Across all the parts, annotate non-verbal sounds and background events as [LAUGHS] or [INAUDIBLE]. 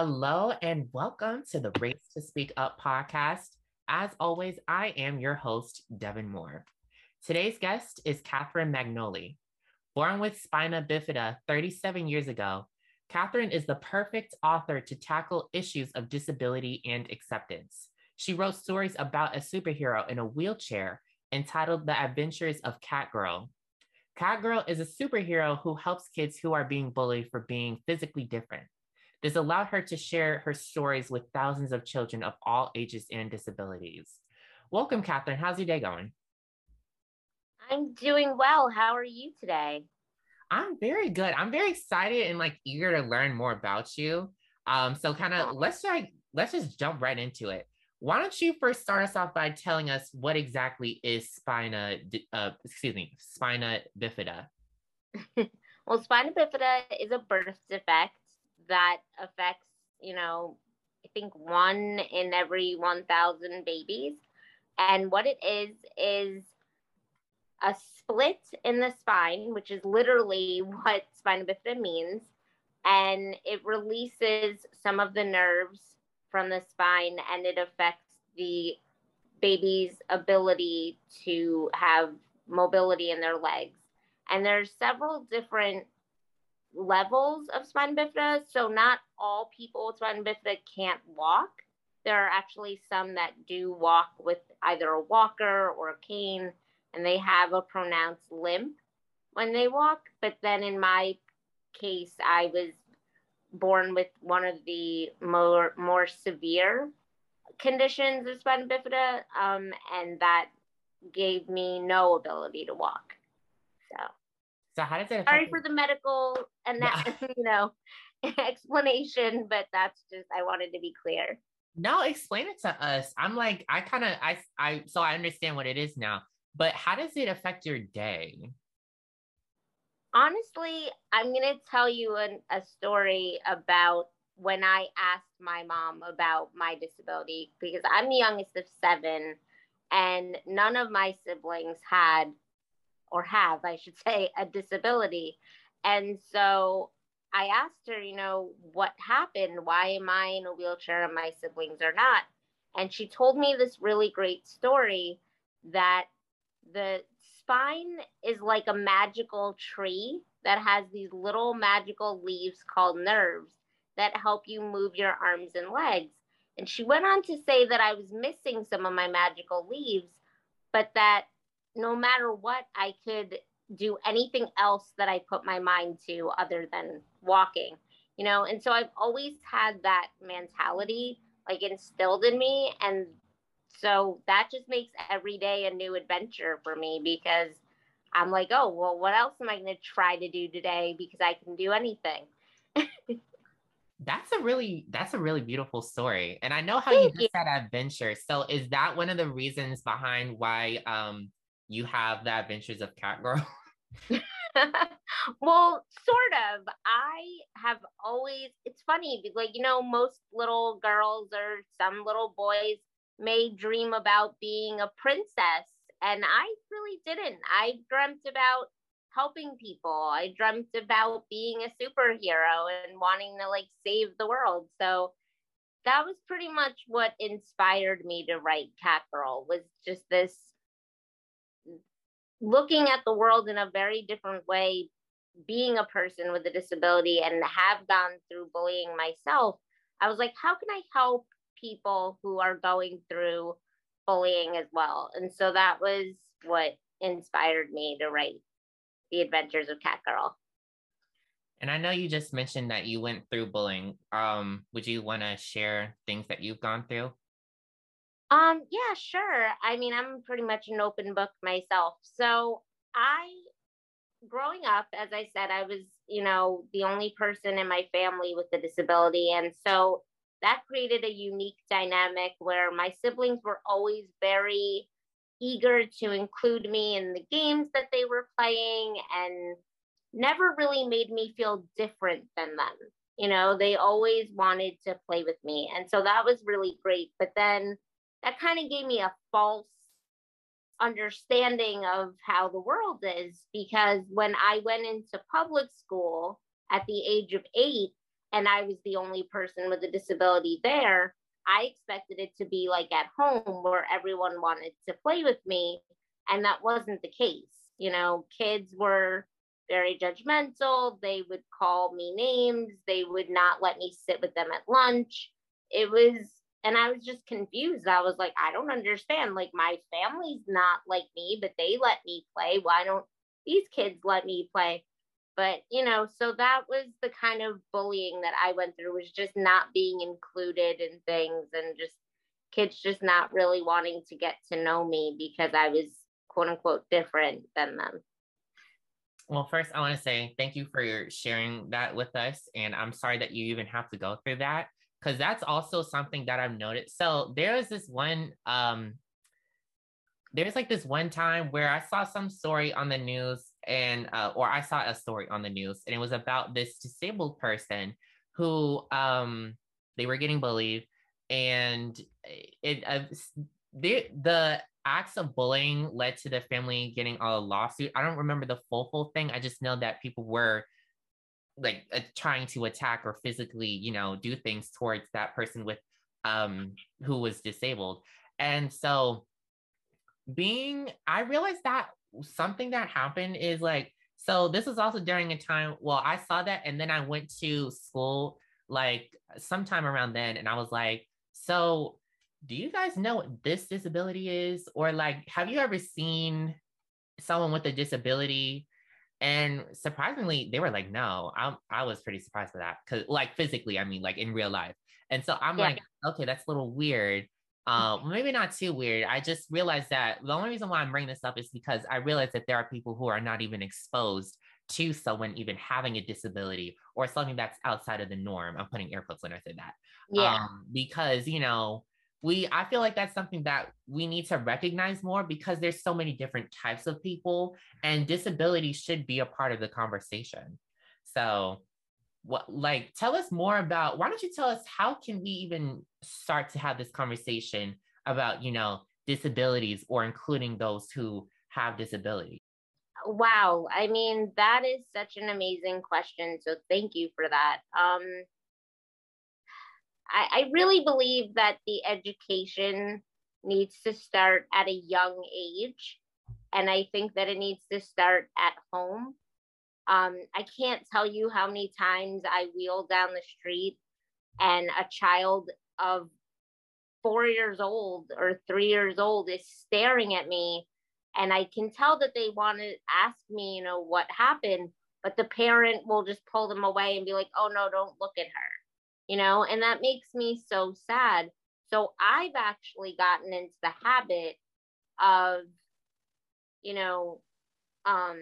Hello and welcome to the Race to Speak Up podcast. As always, I am your host, Devin Moore. Today's guest is Catherine Magnoli. Born with spina bifida 37 years ago, Catherine is the perfect author to tackle issues of disability and acceptance. She wrote stories about a superhero in a wheelchair entitled The Adventures of Catgirl. Catgirl is a superhero who helps kids who are being bullied for being physically different. This allowed her to share her stories with thousands of children of all ages and disabilities. Welcome, Catherine. How's your day going? I'm doing well. How are you today? I'm very good. I'm very excited and like eager to learn more about you. Um, so kind of let's like let's just jump right into it. Why don't you first start us off by telling us what exactly is spina, uh, excuse me, spina bifida? [LAUGHS] well, spina bifida is a birth defect that affects, you know, I think one in every 1,000 babies. And what it is, is a split in the spine, which is literally [LAUGHS] what spina bifida means. And it releases some of the nerves from the spine and it affects the baby's ability to have mobility in their legs. And there's several different levels of spina bifida. So not all people with spina bifida can't walk. There are actually some that do walk with either a walker or a cane, and they have a pronounced limp when they walk. But then in my case, I was born with one of the more more severe conditions of spina bifida, um, and that gave me no ability to walk. So, so how does it? Sorry for the medical and that [LAUGHS] you know [LAUGHS] explanation, but that's just I wanted to be clear. No, explain it to us. I'm like I kind of I I so I understand what it is now, but how does it affect your day? honestly, I'm going to tell you an, a story about when I asked my mom about my disability because I'm the youngest of seven, and none of my siblings had, or have, I should [LAUGHS] say, a disability. And so I asked her, you know, what happened? Why am I in a wheelchair and my siblings are not? And she told me this really great story that the spine is like a magical tree that has these little magical leaves called nerves that help you move your arms and legs. And she went on to say that I was missing some of my magical leaves, but that no matter what, I could do anything else that I put my mind to other than walking, you know? And so I've always had that mentality like instilled in me. And so that just makes every day a new adventure for me because I'm like, oh, well, what else am I going to try to do today? Because I can do anything. that's a really that's a really beautiful story and i know how Thank you just you. said adventure so is that one of the reasons behind why um you have the adventures of catgirl [LAUGHS] [LAUGHS] well sort of i have always it's funny because, like you know most little girls or some little boys may dream about being a princess. And I really didn't. I dreamt about helping people. I dreamt about being a superhero and wanting to like save the world. So that was pretty much what inspired me to write Catgirl was just this looking at the world in a very different way, being a person with a disability and have gone through bullying myself. I was like, how can I help people who are going through bullying as well. And so that was what inspired me to write The Adventures of Catgirl. And I know you just mentioned that you went through bullying. Um, would you want to share things that you've gone through? Um, yeah, sure. I mean, I'm pretty much an open book myself. So I growing up, as I said, I was, you know, the only person in my family with a disability. And so that created a unique dynamic where my siblings were always very eager to include me in the games that they were playing and never really made me feel different than them. You know, they always wanted to play with me. And so that was really great. But then that kind of gave me a false understanding of how the world is because when I went into public school at the age of eight, and I was the only person with a disability there, I expected it to be like at home where everyone wanted to play with me. And that wasn't the case. You know, kids were very judgmental. They would call me names. They would not let me sit with them at lunch. It was, and I was just confused. I was like, I don't understand. Like, my family's not like me, but they let me play. Why don't these kids let me play? But, you know, so that was the kind of bullying that I went through, was just not being included in things and just kids just not really wanting to get to know me because I was quote unquote different than them. Well, first, I want to say thank you for sharing that with us. And I'm sorry that you even have to go through that because that's also something that I've noticed. So there was this one, um, there's like this one time where I saw some story on the news and, uh, or I saw a story on the news and it was about this disabled person who, um, they were getting bullied and it, uh, the, the acts of bullying led to the family getting a lawsuit. I don't remember the full full thing. I just know that people were like uh, trying to attack or physically, you know, do things towards that person with um who was disabled. And so being I realized that something that happened is like so this was also during a time well I saw that and then I went to school like sometime around then and I was like so do you guys know what this disability is? Or like, have you ever seen someone with a disability? And surprisingly, they were like, no, I, I was pretty surprised by that. Cause like physically, I mean, like in real life. And so I'm yeah. like, okay, that's a little weird. [LAUGHS] Um, maybe not too weird. I just realized that the only reason why I'm bringing this up is because I realized that there are people who are not even exposed to someone even having a disability or something that's outside of the norm. I'm putting air quotes when I say that. Yeah. Um, because, you know, we i feel like that's something that we need to recognize more because there's so many different types of people and disability should be a part of the conversation. So what like tell us more about why don't you tell us how can we even start to have this conversation about you know disabilities or including those who have disabilities wow. I mean that is such an amazing question. So thank you for that. Um I, I really believe that the education needs to start at a young age. And I think that it needs to start at home. Um, I can't tell you how many times I wheel down the street and a child of four years old or three years old is staring at me. And I can tell that they want to ask me, you know, what happened, but the parent will just pull them away and be like, oh, no, don't look at her you know, and that makes me so sad. So I've actually gotten into the habit of, you know, um,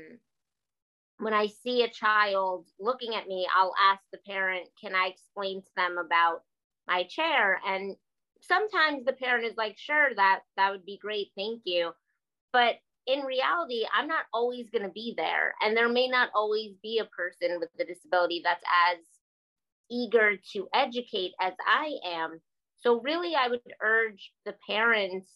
when I see a child looking at me, I'll ask the parent, can I explain to them about my chair? And sometimes the parent is like, sure, that that would be great, thank you. But in reality, I'm not always going to be there. And there may not always be a person with a disability that's as eager to educate as I am. So, really, I would urge the parents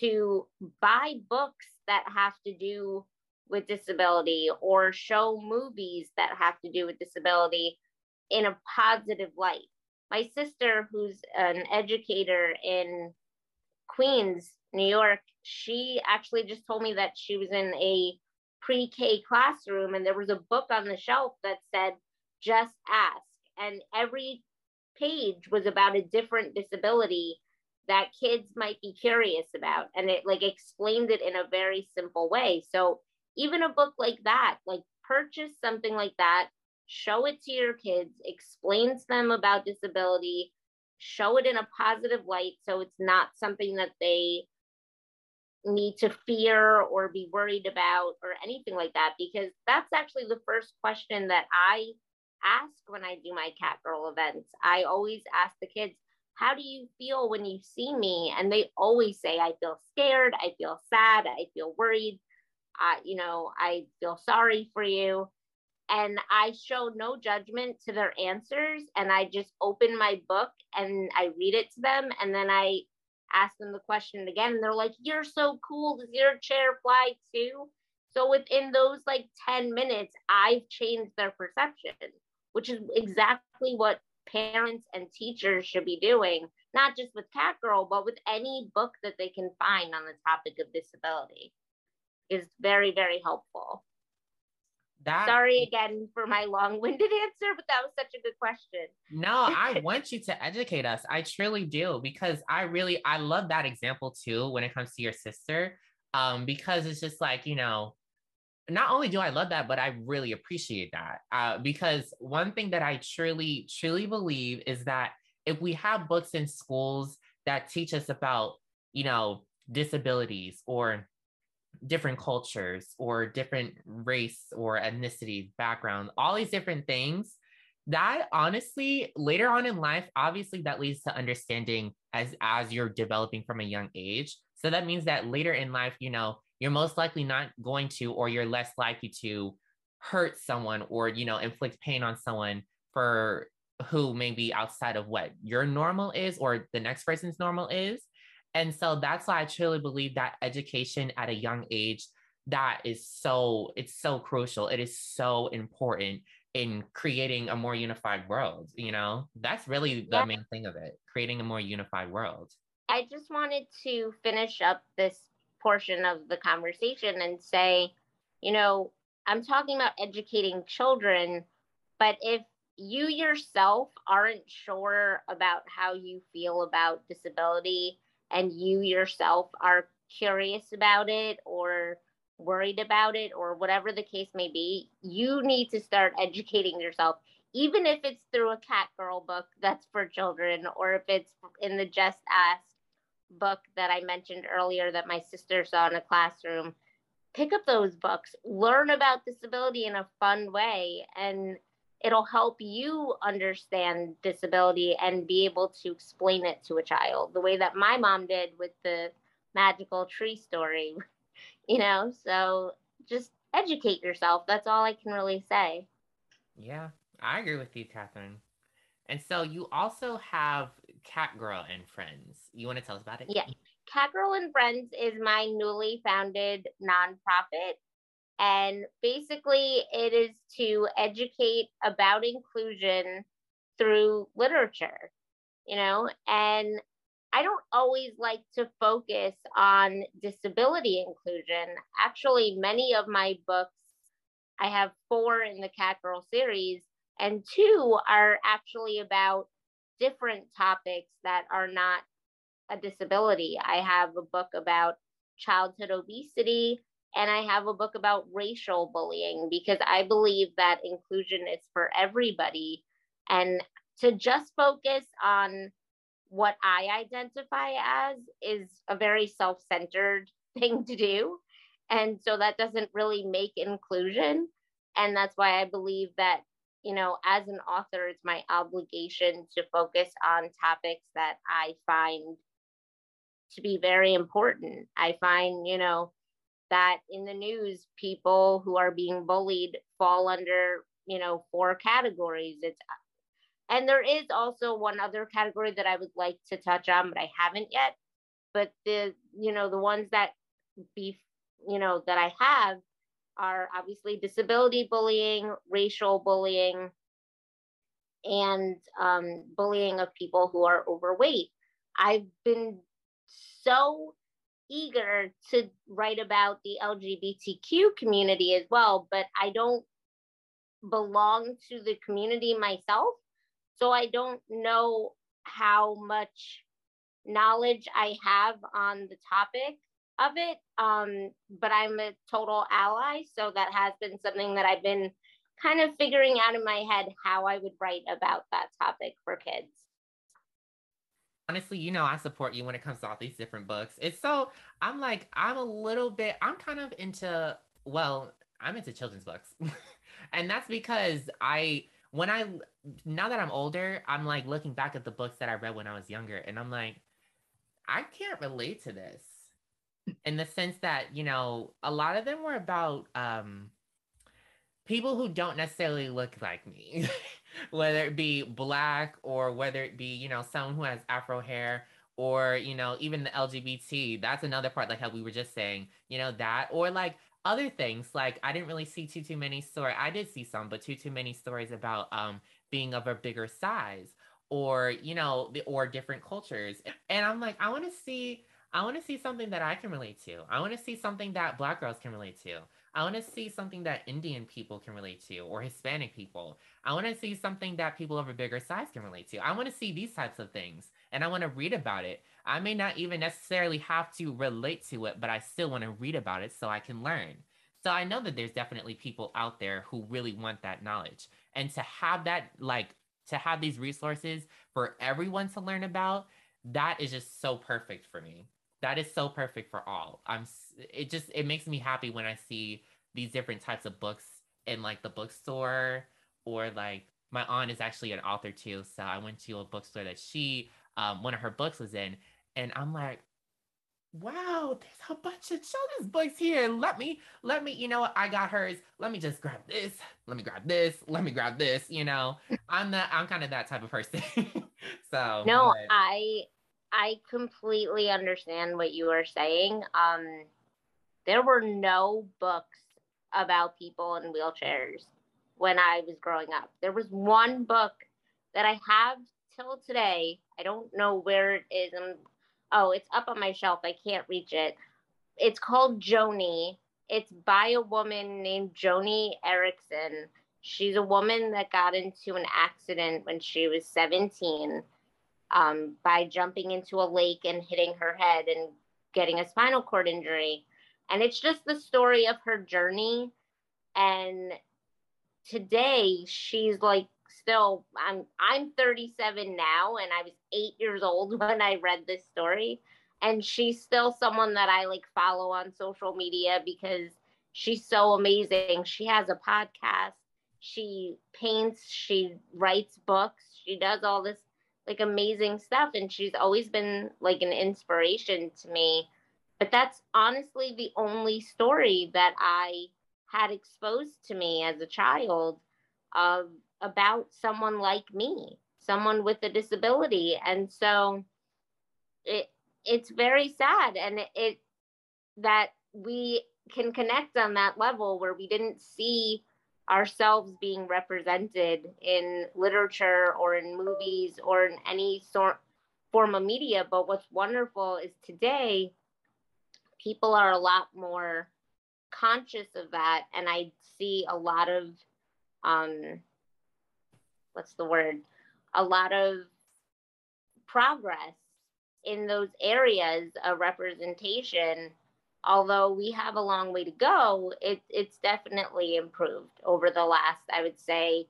to buy books that have to do with disability or show movies that have to do with disability in a positive light. My sister, who's an educator in Queens, New York, she actually just told me that she was in a pre K classroom and there was a book on the shelf that said, just ask and every page was about a different disability that kids might be curious about. And it like explained it in a very simple way. So even a book like that like purchase something like that show it to your kids explain to them about disability show it in a positive light so it's not something that they need to fear or be worried about or anything like that. Because that's actually the first question that i ask when I do my cat girl events. I always ask the kids, how do you feel when you see me? And they always say, I feel scared, I feel sad, I feel worried, uh, you know, I feel sorry for you. And I show no judgment to their answers. And I just open my book and I read it to them. And then I ask them the question again. And they're like, You're so cool. Does your chair fly too? So within those like 10 minutes, I've changed their perception which is exactly what parents and teachers should be doing, not just with Cat Girl, but with any book that they can find on the topic of disability. Is very, very helpful. That, Sorry again for my long-winded [LAUGHS] answer, but that was such a good question. no, I [LAUGHS] want you to educate us. I truly do because I really I love that example too when it comes to your sister. Um, because it's just like, you know, not only do I love that, but I really appreciate that. Uh, because one thing that I truly, truly believe is that if we have books in schools that teach us about, you know, disabilities or different cultures or different race or ethnicity background, all these different things. That honestly, later on in life, obviously that leads to understanding as as you're developing from a young age. So that means that later in life, you know, you're most likely not going to, or you're less likely to hurt someone or, you know, inflict pain on someone for who may be outside of what your normal is or the next person's normal is. And so that's why I truly believe that education at a young age that is so it's so crucial. It is so important in creating a more unified world, you know? That's really the yeah. main thing of it, creating a more unified world. I just wanted to finish up this portion of the conversation and say, you know, I'm talking about educating children, but if you yourself aren't sure about how you feel about disability and you yourself are curious about it or worried about it or whatever the case may be, you need to start educating yourself, even if it's through a cat girl book that's for children or if it's in the Just Ask book that I mentioned earlier that my sister saw in a classroom. Pick up those books, learn about disability in a fun way, and it'll help you understand disability and be able to explain it to a child the way that my mom did with the magical tree story [LAUGHS] you know? So just educate yourself that's all i can really say. Yeah i agree with you catherine. And so you also have cat girl and friends. You want to tell us about it? Yeah. Cat girl and friends is my newly founded nonprofit and basically, it is to educate about inclusion through literature, you know, and I don't always like to focus on disability inclusion. Actually, many of my books, I have four in the Cat Girl series, and two are actually about different topics that are not a disability. I have a book about childhood obesity, and I have a book about racial bullying because I believe that inclusion is for everybody. And to just focus on what I identify as is a very self centered [LAUGHS] thing to do. And so that doesn't really make inclusion. And that's why I believe that, you know, as an author, it's my obligation to focus on topics that I find to be very important. I find, you know, that in the news people who are being bullied fall under you know four categories it's and there is also one other category that i would like to touch on but i haven't yet but the you know the ones that be you know that i have are obviously disability bullying racial bullying and um, bullying of people who are overweight i've been so eager to write about the LGBTQ community as well, but I don't belong to the community myself. So I don't know how much knowledge I have on the topic of it. Um, but I'm a total ally. So that has been something that I've been kind of figuring out in my head how I would write about that topic for kids honestly, you know, I support you when it comes to all these different books. It's so, I'm like, I'm a little bit, I'm kind of into, well, I'm into children's books. [LAUGHS] and that's because I, when I, now that I'm older, I'm like looking back at the books that I read when I was younger and I'm like, I can't relate to this in the sense that, you know, a lot of them were about, um, people who don't necessarily look like me, [LAUGHS] whether it be black or whether it be, you know, someone who has afro hair or, you know, even the LGBT. That's another part, like how we were just saying, you know, that, or like other things like I didn't really see too too many stories. I did see some, but too too many stories about um being of a bigger size or you know the or different cultures. And I'm like, I want to see I want to see something that I can relate to. I want to see something that black girls can relate to. I want to see something that Indian people can relate to or Hispanic people. I want to see something that people of a bigger size can relate to. I want to see these types of things and I want to read about it. I may not even necessarily have to relate to it, but I still want to read about it so I can learn. So I know that there's definitely people out there who really want that knowledge. And to have that, like, to have these resources for everyone to learn about, that is just so perfect for me that is so perfect for all. I'm it just it makes me happy when I see these different types of books in like the bookstore or like my aunt is actually an author too, so I went to a bookstore that she um one of her books was in and I'm like wow, there's a bunch of children's books here. Let me, let me, you know what? I got hers. Let me just grab this. Let me grab this. Let me grab this. You know, I'm the I'm kind of that type of person. [LAUGHS] so, no, but. I, I completely understand what you are saying. Um, there were no books about people in wheelchairs when I was growing up. There was one book that I have till today. I don't know where it is. I'm, oh, it's up on my shelf. I can't reach it. It's called Joni. It's by a woman named Joni Eareckson. She's a woman that got into an accident when she was 17 um, by jumping into a lake and hitting her head and getting a spinal cord injury. And it's just the story of her journey. And today she's like still I'm I'm 37 now and I was 8 years old [LAUGHS] when I read this story and she's still someone that I like follow on social media because she's so amazing. She has a podcast, she paints, she writes books, she does all this like amazing stuff and she's always been like an inspiration to me. But that's honestly the only story that i had exposed to me as a child of about someone like me someone with a disability. And so it it's very sad and it, it that we can connect on that level where we didn't see ourselves being represented in literature or in movies or in any sort form of media. But what's wonderful is today people are a lot more conscious of that. And i see a lot of um what's the word? A lot of progress in those areas of representation although we have a long way to go, it, it's definitely improved over the last, I would say,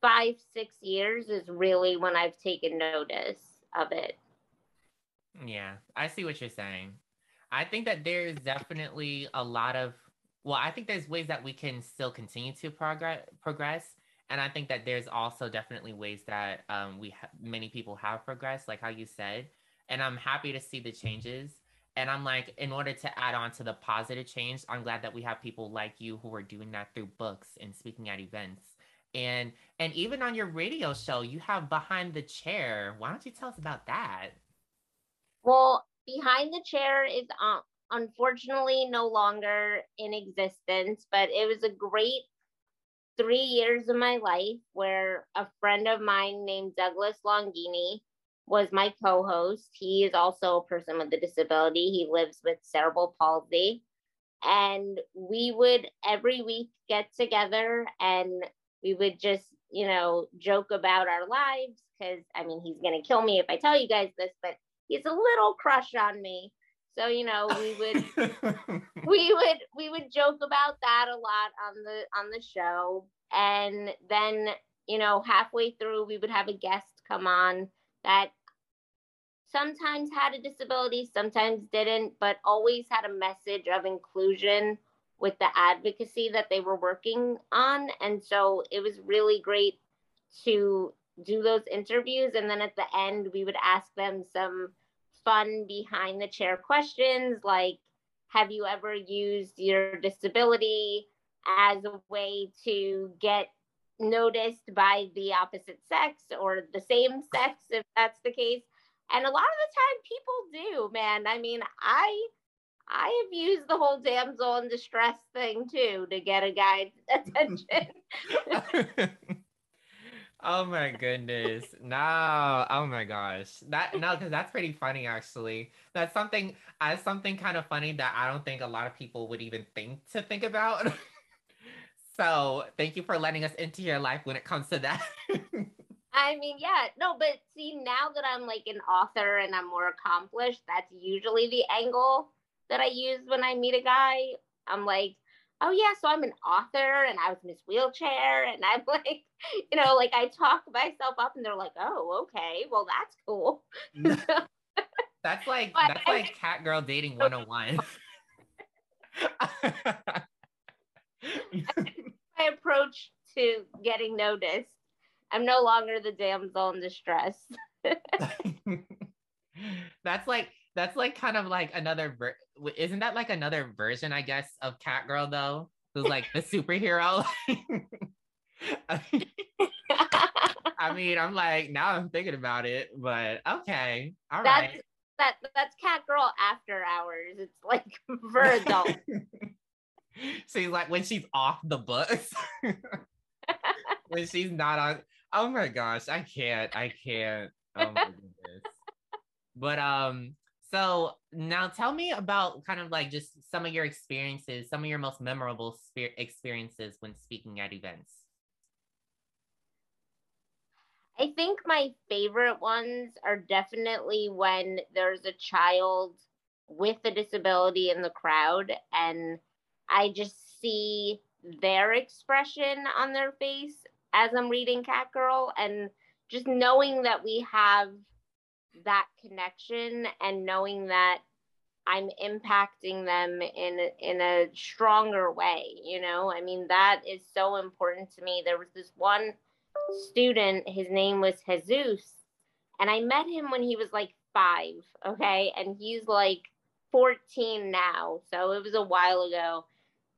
five, six years is really when I've taken notice of it. Yeah, I see what you're saying. I think that there's definitely a lot of, well, I think there's ways that we can still continue to progress, progress. And I think that there's also definitely ways that um, we ha- many people have progressed, like how you said. And I'm happy to see the changes and I'm like, in order to add on to the positive change, I'm glad that we have people like you who are doing that through books and speaking at events. And and even on your radio show, you have behind the chair. Why don't you tell us about that? Well, behind the chair is um, unfortunately no longer in existence, but it was a great three years of my life where a friend of mine named Douglas Longini was my co-host. He is also a person with a disability. He lives with cerebral palsy. And we would every week get together and we would just, you know, joke about our lives because I mean he's gonna kill me if I tell you guys this, but he's a little crush on me. So, you know, we would [LAUGHS] we would we would joke about that a lot on the on the show. And then, you know, halfway through we would have a guest come on that sometimes had a disability, sometimes didn't, but always had a message of inclusion with the advocacy that they were working on. And so it was really great to do those interviews. And then at the end, we would ask them some fun behind the chair questions like, have you ever used your disability as a way to get noticed by the opposite sex or the same sex, if that's the case? And a lot of the time people do, man. I mean, I I have used the whole damsel in distress thing too to get a guy's [LAUGHS] attention. [LAUGHS] oh my goodness. No. Oh my gosh. That no, because that's pretty funny actually. That's something as something kind of funny that I don't think a lot of people would even think to think about. [LAUGHS] so thank you for letting us into your life when it comes to that. I mean, yeah, no, but see, now that I'm like an author and I'm more accomplished, that's usually the angle that I use when I meet a guy. I'm like, oh yeah, so I'm an author and I was Miss Wheelchair and I'm [LAUGHS] like, you know, like I talk myself up and they're like, oh, okay, well that's cool. [LAUGHS] that's like that's like cat girl dating [LAUGHS] 101. my approach to getting noticed. I'm no longer the damsel in distress. [LAUGHS] [LAUGHS] that's like that's like kind of like another ver- isn't that like another version i guess of cat girl though? Who's like the superhero? [LAUGHS] I mean i'm like now i'm thinking about it but okay all that's, right. that that's cat girl after hours. It's like for adults. She's like when she's off the books. When she's not on oh my gosh i can't i can't oh my goodness but um so now tell me about kind of like just some of your experiences, some of your most memorable experiences when speaking at events. I think my favorite ones are definitely when there's a child with a disability in the crowd and I just see their expression on their face as I'm reading Cat Girl and just knowing that we have that connection and knowing that I'm impacting them in in a stronger way, you know? I mean, that is so important to me. There was this one student, his name was Jesus, and I met him when he was like 5, okay? And he's like 14 now. So it was a while ago.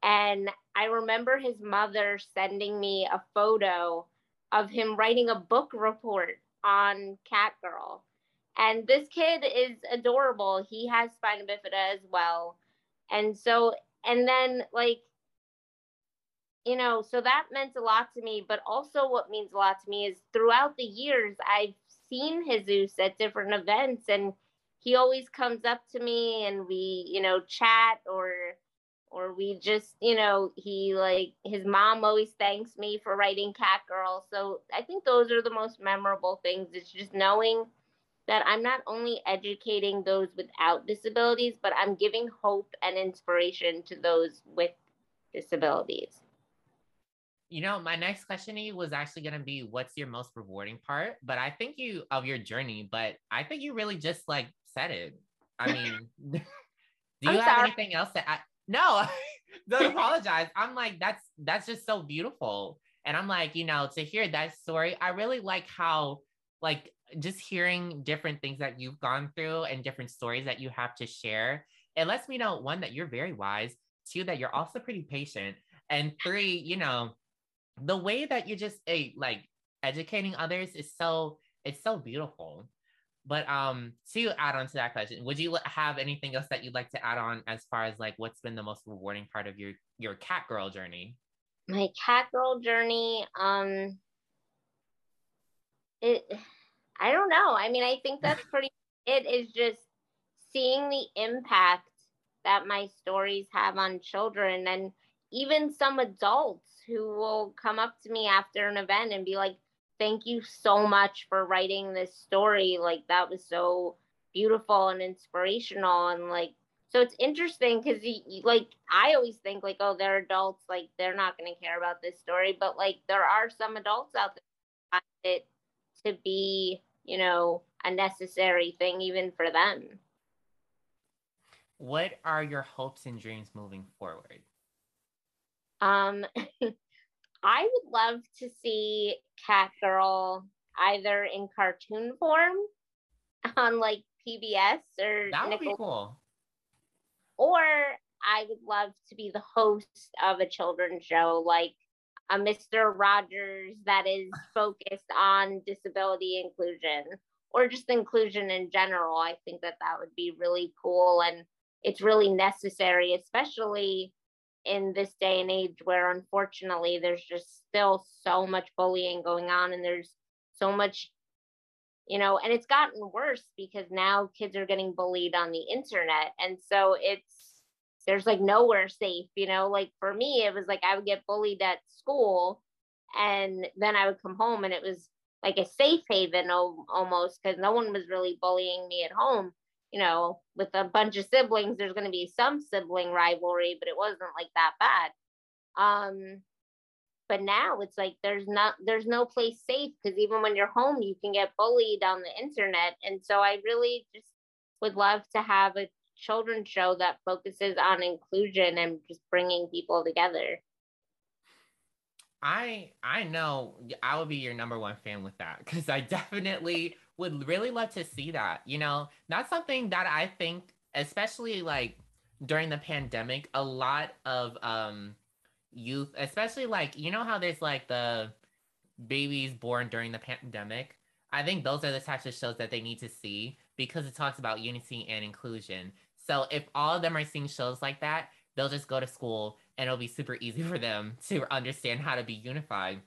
And I remember his mother sending me a photo of him writing a book report on Cat Girl and this kid is adorable. He has spina bifida as well. And so, and then like, you know, so that meant a lot to me. But also, what means a lot to me is throughout the years, I've seen Jesus at different events, and he always comes up to me and we, you know, chat or, or we just, you know, he like his mom always thanks me for writing Cat Girl. So I think those are the most memorable things. It's just knowing that I'm not only educating those without disabilities, but I'm giving hope and inspiration to those with disabilities. You know, my next question to you was actually going to be what's your most rewarding part? But I think you of your journey, but I think you really just like said it. I mean, [LAUGHS] do you I'm have sorry. anything else to add? No, [LAUGHS] don't apologize. I'm like, that's that's just so beautiful. And I'm like, you know, to hear that story, I really like how like just hearing different things that you've gone through and different stories that you have to share, it lets me know one, that you're very wise, two, that you're also pretty patient, and three, you know, the way that you're just a like educating others is so it's so beautiful. But um, to add on to that question, would you have anything else that you'd like to add on as far as like what's been the most rewarding part of your your cat girl journey? My cat girl journey, um, it I don't know. I mean, I think [LAUGHS] that's pretty it is just seeing the impact that my stories have on children and even some adults who will come up to me after an event and be like, Thank you so much for writing this story. Like, that was so beautiful and inspirational. And like, so it's interesting because, like, I always think, like, oh, they're adults, like, they're not going to care about this story. But, like, there are some adults out there that find it to be you know, a necessary thing even for them. What are your hopes and dreams moving forward? Um, [LAUGHS] I would love to see Cat Girl either in cartoon form [LAUGHS] on like PBS or that would Nickel- be cool. Or I would love to be the host of a children's show like a Mr. Rogers that is [LAUGHS] focused on disability inclusion or just inclusion in general. I think that that would be really cool. And it's really necessary, especially in this day and age where unfortunately there's just still so much bullying going on and there's so much you know and it's gotten worse because now kids are getting bullied on the internet. And so it's there's like nowhere safe you know? Like for me it was like i would get bullied at school and then i would come home and it was like a safe haven almost because no one was really bullying me at home you know, with a bunch of siblings, there's going to be some sibling rivalry, but it wasn't like that bad. Um, but now it's like there's not there's no place safe because even when you're home, you can get bullied on the internet. And so I really just would love to have a children's show that focuses on inclusion and just bringing people together. I I know I would be your number one fan with that because I definitely would really love to see that. You know, that's something that I think, especially like during the pandemic, a lot of um youth, especially like you know how there's like the babies born during the pandemic. I think those are the types of shows that they need to see because it talks about unity and inclusion. So if all of them are seeing shows like that, they'll just go to school and it'll be super easy [LAUGHS] for them to understand how to be unified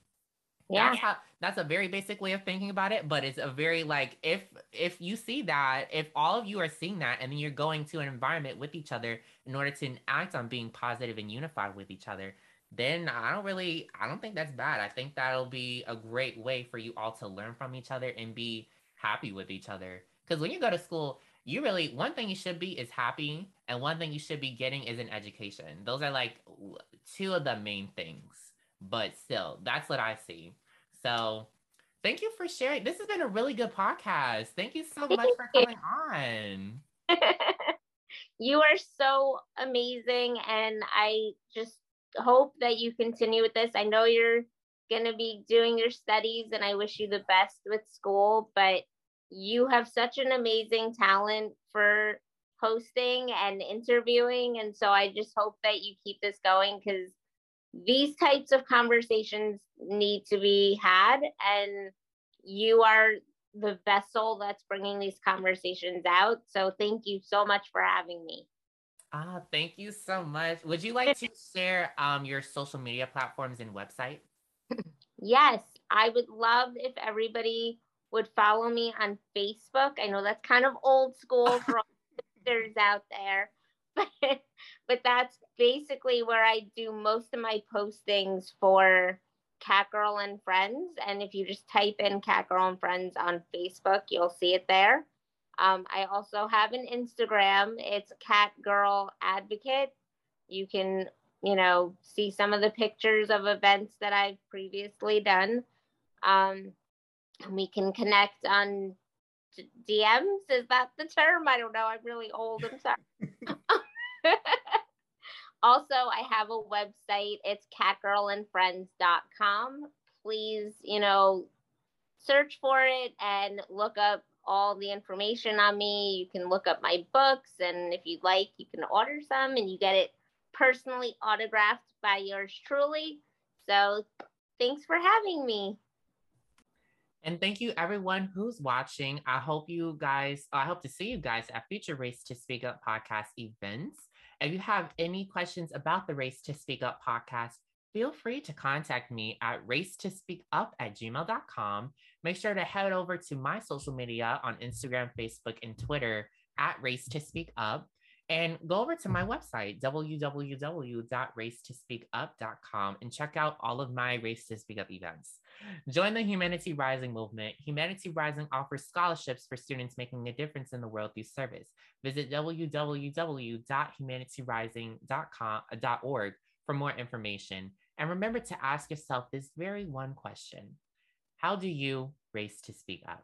yeah. That's, how, that's a very basic way of thinking about it but it's a very like if if you see that if all of you are seeing that and then you're going to an environment with each other in order to act on being positive and unified with each other then i don't really i don't think that's bad. I think that'll be a great way for you all to learn from each other and be happy with each other. Because when you go to school you really one thing you should be is happy and one thing you should be getting is an education. Those are like two of the main things but still that's what i see so thank you for sharing. This has been a really good podcast. Thank you so much for coming on. [LAUGHS] You are so amazing and i just hope that you continue with this. I know you're going to be doing your studies and i wish you the best with school but you have such an amazing talent for hosting and interviewing. And so I just hope that you keep this going because these types of conversations need to be had. And you are the vessel that's bringing these conversations out. So thank you so much for having me. Ah, thank you so much. Would you like to share um, your social media platforms and website? [LAUGHS] yes, I would love if everybody would follow me on Facebook. I know that's kind of old school [LAUGHS] for all sisters out there, [LAUGHS] but that's basically where I do most of my postings for Cat Girl and Friends. And if you just type in Cat Girl and Friends on Facebook, you'll see it there. Um, I also have an Instagram. It's Cat Girl Advocate. You can, you know, see some of the pictures of events that I've previously done. Um, we can connect on DMs. Is that the term? I don't know. I'm really old. I'm sorry. [LAUGHS] also, I have a website. It's catgirlandfriends.com. Please, you know, search for it and look up all the information on me. You can look up my books, and if you'd like, you can order some and you get it personally autographed by yours truly. So, thanks for having me. And thank you everyone who's watching. I hope you guys, I hope to see you guys at future Race to Speak Up podcast events. If you have any questions about the Race to Speak Up podcast, feel free to contact me at race to speak up at gmail.com. Make sure to head over to my social media on Instagram, Facebook, and Twitter at race to speak up and go over to my website, www.racetospeakup.com, and check out all of my Race to Speak Up events. Join the Humanity Rising movement. Humanity Rising offers scholarships for students making a difference in the world through service. Visit www.humanityrising.org uh, for more information. And remember to ask yourself this very one question How do you race to speak up?